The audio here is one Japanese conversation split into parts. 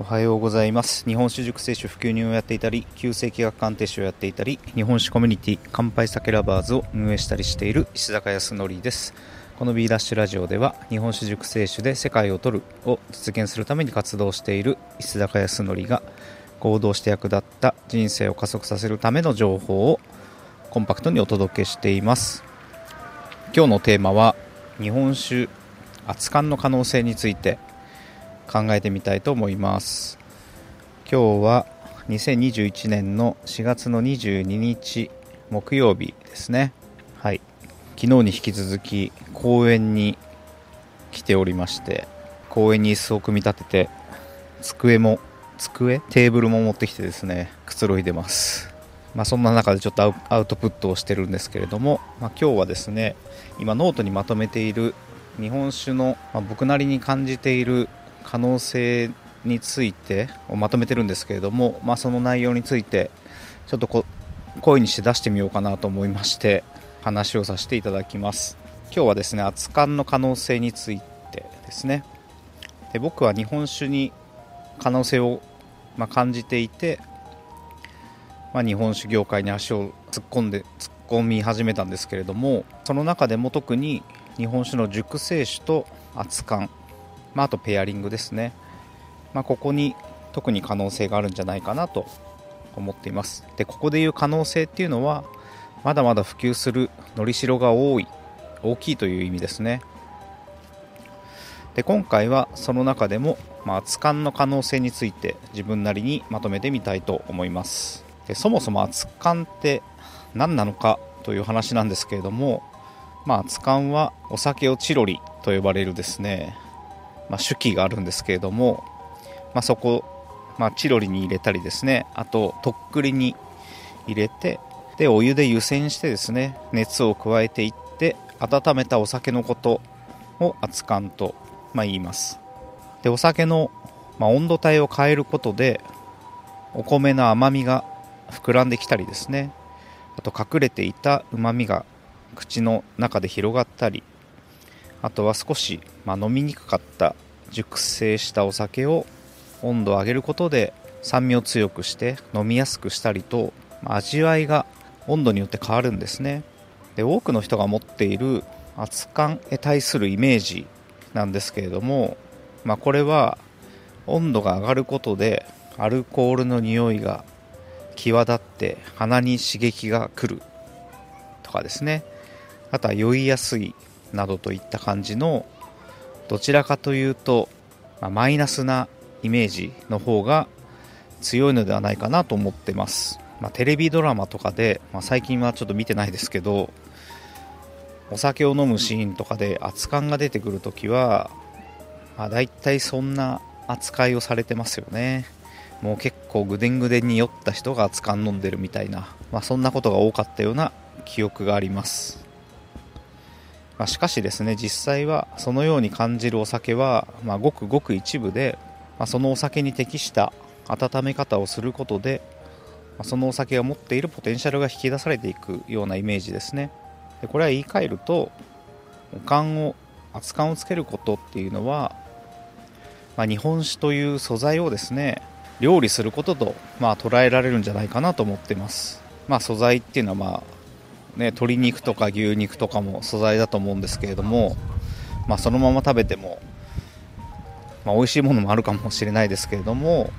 おはようございます。日本酒熟成酒普及人をやっていたり旧世紀学鑑定士をやっていたり日本酒コミュニティ乾杯酒ラバーズを運営したりしている石坂康則です。この B ダッシュラジオでは日本酒熟成酒で世界を取るを実現するために活動している石坂康則が行動して役立った人生を加速させるための情報をコンパクトにお届けしています。今日のテーマは日本酒熱燗の可能性について。考えてみたいと思います。今日は2021年の4月の22日木曜日ですね。はい。昨日に引き続き公園に来ておりまして公園に椅子を組み立てて机も机？テーブルも持ってきてですねくつろいでます。まあ、そんな中でちょっとアウトプットをしてるんですけれども、まあ、今日はですね今ノートにまとめている日本酒の、まあ、僕なりに感じている可能性についてをまとめてるんですけれども、まあ、その内容についてちょっとこ声にして出してみようかなと思いまして話をさせていただきます。今日はですね熱燗の可能性についてですね。で僕は日本酒に可能性を、ま、感じていて、まあ、日本酒業界に足を突っ込んで突っ込み始めたんですけれどもその中でも特に日本酒の熟成酒と熱燗まあ、あとペアリングですね、まあ、ここに特に可能性があるんじゃないかなと思っています。でここでいう可能性っていうのはまだまだ普及するのりしろが多い。大きいという意味ですね。で今回はその中でも、まあ、熱燗の可能性について自分なりにまとめてみたいと思います。でそもそも熱燗って何なのかという話なんですけれども、まあ、熱燗はお酒をチロリと呼ばれるですね。まあ、手記があるんですけれども、まあ、そこ、まあ、チロリに入れたりですねあととっくりに入れてでお湯で湯煎してですね熱を加えていって温めたお酒のことを熱燗と、まあ、言います。でお酒の、まあ、温度帯を変えることでお米の甘みが膨らんできたりですね。あと隠れていたうまみが口の中で広がったりあとは少し、まあ、飲みにくかった熟成したお酒を温度を上げることで酸味を強くして飲みやすくしたりと、まあ、味わいが温度によって変わるんですね。で多くの人が持っている熱燗へ対するイメージなんですけれども、まあ、これは温度が上がることでアルコールの匂いが際立って鼻に刺激が来るとかですね。あとは酔いやすいなどといった感じのどちらかというと、まあ、マイナスなイメージの方が強いのではないかなと思ってます、まあ、テレビドラマとかで、まあ、最近はちょっと見てないですけどお酒を飲むシーンとかで熱燗が出てくるときは、まあ、大体そんな扱いをされてますよね。もう結構ぐでんぐでんに酔った人が熱燗飲んでるみたいな、まあ、そんなことが多かったような記憶があります。まあ、しかしですね実際はそのように感じるお酒は、まあ、ごくごく一部で、まあ、そのお酒に適した温め方をすることで、まあ、そのお酒が持っているポテンシャルが引き出されていくようなイメージですね。でこれは言い換えるとお燗を熱燗をつけることっていうのは、まあ、日本酒という素材をですね料理することと、まあ、捉えられるんじゃないかなと思ってます、まあ、素材っていうのは、まあ、ね、鶏肉とか牛肉とかも素材だと思うんですけれども、まあ、そのまま食べても、まあ、美味しいものもあるかもしれないですけれども、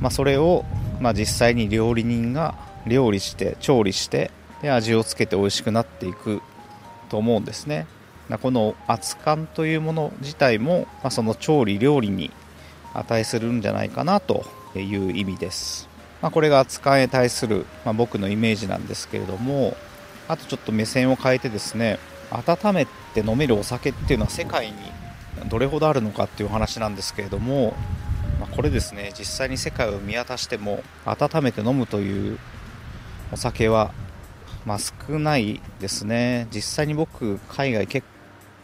まあ、それを、まあ、実際に料理人が料理して調理してで味をつけて美味しくなっていくと思うんですね。この熱燗というもの自体も、まあ、その調理料理に値するんじゃないかなという意味です、まあ、これが熱燗へ対する、まあ、僕のイメージなんですけれども、あとちょっと目線を変えてですね温めて飲めるお酒っていうのは世界にどれほどあるのかっていう話なんですけれども、まあ、これですね実際に世界を見渡しても温めて飲むというお酒は、まあ、少ないですね。実際に僕海外結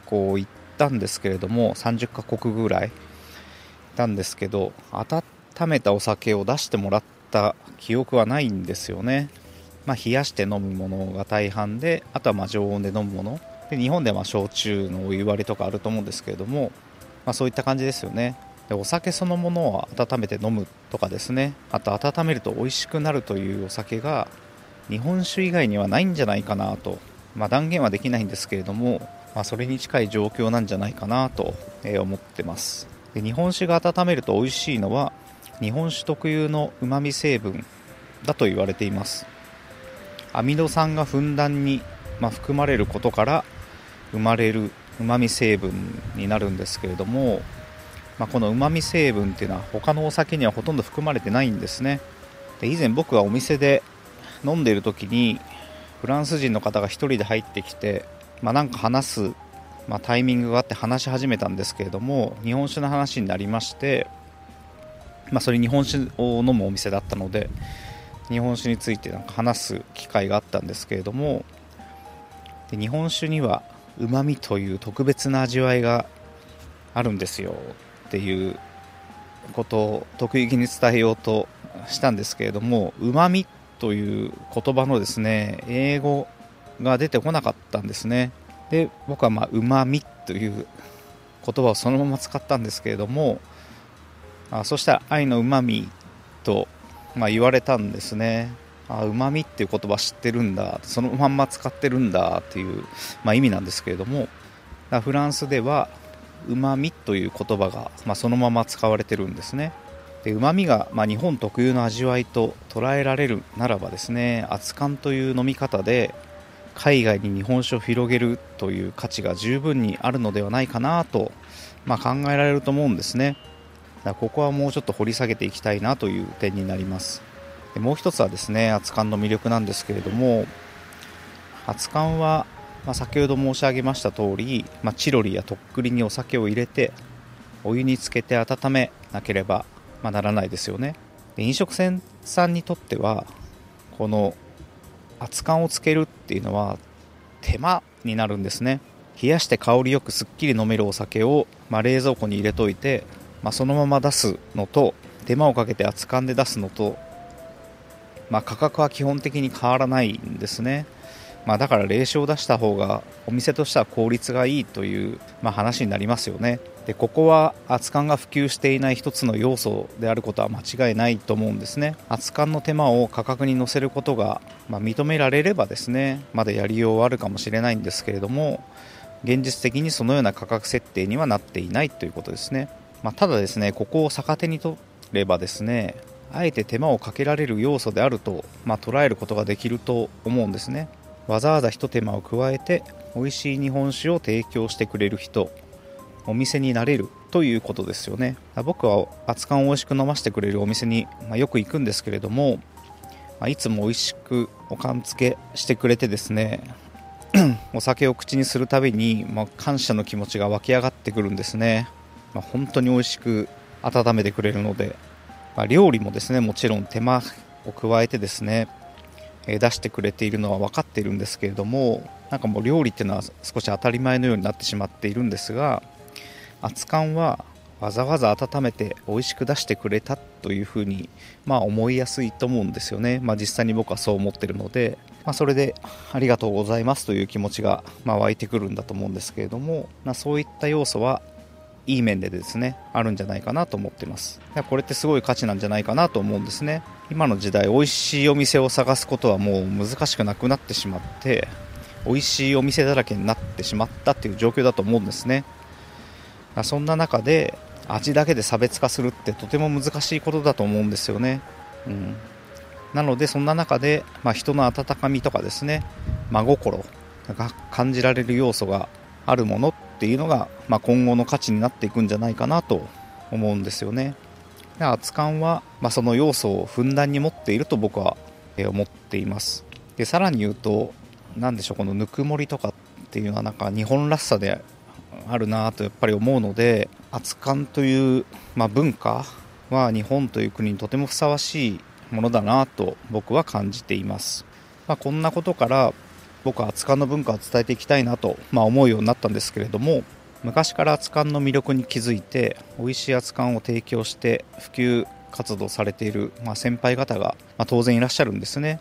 構行ったんですけれども30カ国ぐらい行ったんですけど温めたお酒を出してもらった記憶はないんですよね。まあ、冷やして飲むものが大半であとはま常温で飲むもの。で日本では焼酎のお湯割りとかあると思うんですけれども、まあ、そういった感じですよね。でお酒そのものを温めて飲むとかですね。あと温めると美味しくなるというお酒が日本酒以外にはないんじゃないかなと、まあ、断言はできないんですけれども、まあ、それに近い状況なんじゃないかなと思ってます。で日本酒が温めると美味しいのは日本酒特有のうまみ成分だと言われています。アミノ酸がふんだんに、まあ、含まれることから生まれるうまみ成分になるんですけれども、まあ、このうまみ成分っていうのは他のお酒にはほとんど含まれてないんですね。で以前僕はお店で飲んでいる時にフランス人の方が1人で入ってきて、まあ、なんか話す、まあ、タイミングがあって話し始めたんですけれども日本酒の話になりまして、まあ、それ日本酒を飲むお店だったので日本酒についてなんか話す機会があったんですけれどもで日本酒にはうまみという特別な味わいがあるんですよっていうことを得意気に伝えようとしたんですけれどもうまみという言葉のですね英語が出てこなかったんですね。で僕はまうまみという言葉をそのまま使ったんですけれどもあそしたら愛のうまみと、まあ、言われたんですね。うまみっていう言葉知ってるんだ。そのまんま使ってるんだ。っていう、まあ、意味なんですけれども。フランスではうまみという言葉が、まあ、そのまま使われてるんですね。うまみが、まあ、日本特有の味わいと捉えられるならばですね熱燗という飲み方で海外に日本酒を広げるという価値が十分にあるのではないかなと、まあ、考えられると思うんですね。だここはもうちょっと掘り下げていきたいなという点になります。でもう一つはですね熱燗の魅力なんですけれども熱燗は、まあ、先ほど申し上げました通り、まあ、チロリやとっくりにお酒を入れてお湯につけて温めなければ、まあ、ならないですよね。で飲食店さんにとってはこの熱燗をつけるっていうのは手間になるんですね。冷やして香りよくすっきり飲めるお酒を、ま、冷蔵庫に入れといて、まあ、そのまま出すのと手間をかけて熱燗で出すのとまあ、価格は基本的に変わらないんですね。まあ、だから冷酒を出した方がお店としては効率がいいという、ま、話になりますよね。でここは熱燗が普及していない一つの要素であることは間違いないと思うんですね。熱燗の手間を価格に乗せることが、ま、認められればですねまだやりようはあるかもしれないんですけれども現実的にそのような価格設定にはなっていないということですね。まあ、ただですねここを逆手に取ればですねあえて手間をかけられる要素であると、まあ、捉えることができると思うんですね。わざわざひと手間を加えて美味しい日本酒を提供してくれる人お店になれるということですよね。僕は熱燗を美味しく飲ませてくれるお店に、まあ、よく行くんですけれども、まあ、いつも美味しくおかんつけしてくれてですね お酒を口にするたびに、まあ、感謝の気持ちが湧き上がってくるんですね、ま本当に美味しく温めてくれるのでまあ、料理もですねもちろん手間を加えてですね、出してくれているのは分かっているんですけれどもなんかもう料理っていうのは少し当たり前のようになってしまっているんですが熱燗はわざわざ温めて美味しく出してくれたというふうに、まあ、思いやすいと思うんですよね、まあ、実際に僕はそう思ってるので、まあ、それでありがとうございますという気持ちが、ま、湧いてくるんだと思うんですけれども、ま、そういった要素はいい面でですねあるんじゃないかなと思ってます。これってすごい価値なんじゃないかなと思うんですね。今の時代美味しいお店を探すことはもう難しくなくなってしまって美味しいお店だらけになってしまったっていう状況だと思うんですね。そんな中で味だけで差別化するってとても難しいことだと思うんですよね、うん、なのでそんな中で、まあ、人の温かみとかですね真心が感じられる要素があるものっっていうのが、まあ、今後の価値になっていくんじゃないかなと思うんですよね。で熱燗は、まあ、その要素をふんだんに持っていると僕は思っています。でさらに言うと何でしょうこのぬくもりとかっていうのはなんか日本らしさであるなとやっぱり思うので熱燗という、まあ、文化は日本という国にとてもふさわしいものだなと僕は感じています、まあ、こんなことから僕は熱燗の文化を伝えていきたいなと、まあ、思うようになったんですけれども昔から熱燗の魅力に気づいて美味しい熱燗を提供して普及活動されている、まあ、先輩方が、まあ、当然いらっしゃるんですね、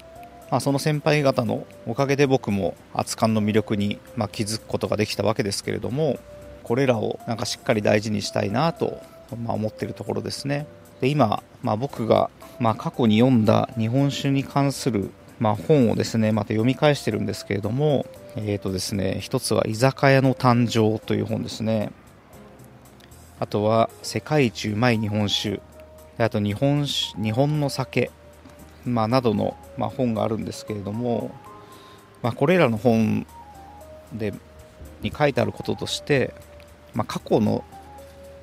まあ、その先輩方のおかげで僕も熱燗の魅力に、ま気づくことができたわけですけれどもこれらをなんかしっかり大事にしたいなとま、思ってるところですね。で今、まあ、僕が、まあ、過去に読んだ日本酒に関する、まあ、本をですねまた読み返してるんですけれどもえーとですね一つは「居酒屋の誕生」という本ですね。あとは「世界一うまい日本酒」あと日本酒日本の酒、まあ、などの、まあ、本があるんですけれども、まあ、これらの本でに書いてあることとして、まあ、過去の、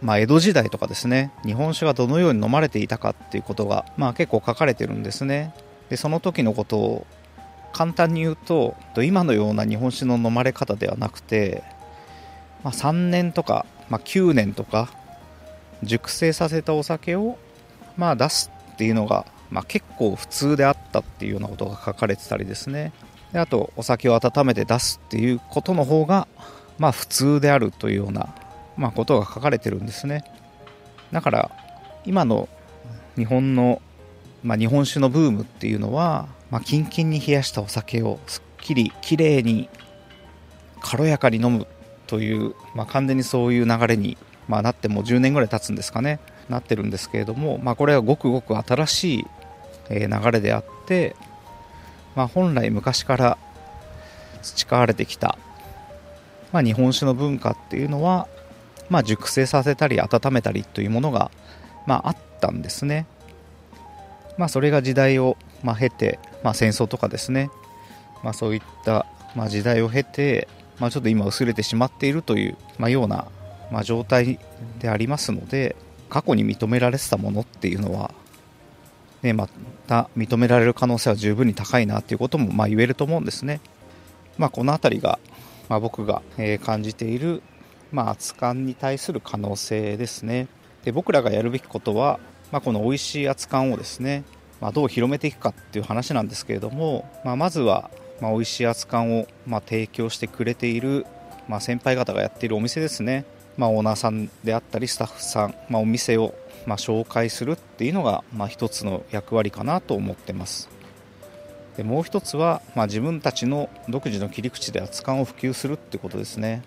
まあ、江戸時代とかですね日本酒がどのように飲まれていたかっていうことが、まあ、結構書かれてるんですね。でその時のことを簡単に言うと今のような日本酒の飲まれ方ではなくて、まあ、3年とか、まあ、9年とか熟成させたお酒を、まあ、出すっていうのが、まあ、結構普通であったっていうようなことが書かれてたりですね。であとお酒を温めて出すっていうことの方が、まあ、普通であるというような、まあ、ことが書かれてるんですね。だから今の日本の、まあ、日本酒のブームっていうのは、まあ、キンキンに冷やしたお酒をすっきりきれいに軽やかに飲むという、まあ、完全にそういう流れに、まあ、なってもう10年ぐらい経つんですかね。なってるんですけれども、まあ、これはごくごく新しい流れであって、まあ、本来昔から培われてきた、まあ、日本酒の文化っていうのは、まあ、熟成させたり温めたりというものが、まあ、あったんですね、まあ、それが時代を、まあ、経て、まあ、戦争とかですね、まあ、そういった、まあ、時代を経て、まあ、ちょっと今薄れてしまっているという、まあ、ような、まあ、状態でありますので過去に認められてたものっていうのは、ね、また認められる可能性は十分に高いなということも、まあ、言えると思うんですね。まあ、この辺りが、まあ、僕が、え感じている、まあ、熱燗に対する可能性ですね。で僕らがやるべきことは、まあ、この美味しい熱燗をですねまあ、どう広めていくかっていう話なんですけれども、まあ、まずは、まあ、美味しい熱燗を、まあ、提供してくれている、ま、先輩方がやっているお店ですね、ま、オーナーさんであったりスタッフさん、ま、お店を、ま、紹介するっていうのが、まあ、一つの役割かなと思ってます。でもう一つは、ま、自分たちの独自の切り口で熱燗を普及するってことですね。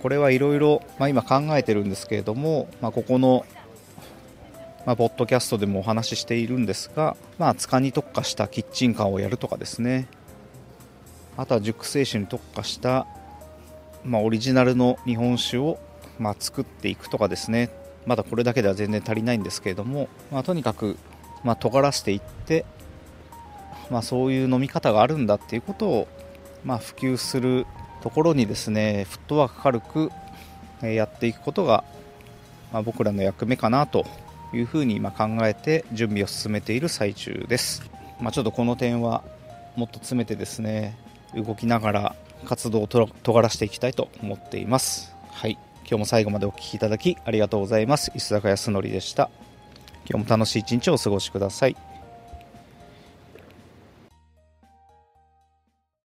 これはいろいろ今考えてるんですけれども、まあ、ここのまあ、ポッドキャストでもお話ししているんですが、まあ、塚に特化したキッチンカーをやるとかですね。あとは熟成酒に特化した、まあ、オリジナルの日本酒を、まあ、作っていくとかですね。まだこれだけでは全然足りないんですけれども、まあ、とにかく、まあ、尖らせていって、まあ、そういう飲み方があるんだっていうことを、まあ、普及するところにですねフットワーク軽くやっていくことが、まあ、僕らの役目かなというふうに今考えて準備を進めている最中です、まあ、ちょっとこの点はもっと詰めてですね動きながら活動をと尖らしていきたいと思っています。はい。今日も最後までお聴きいただきありがとうございます。石坂康則でした。今日も楽しい一日をお過ごしください。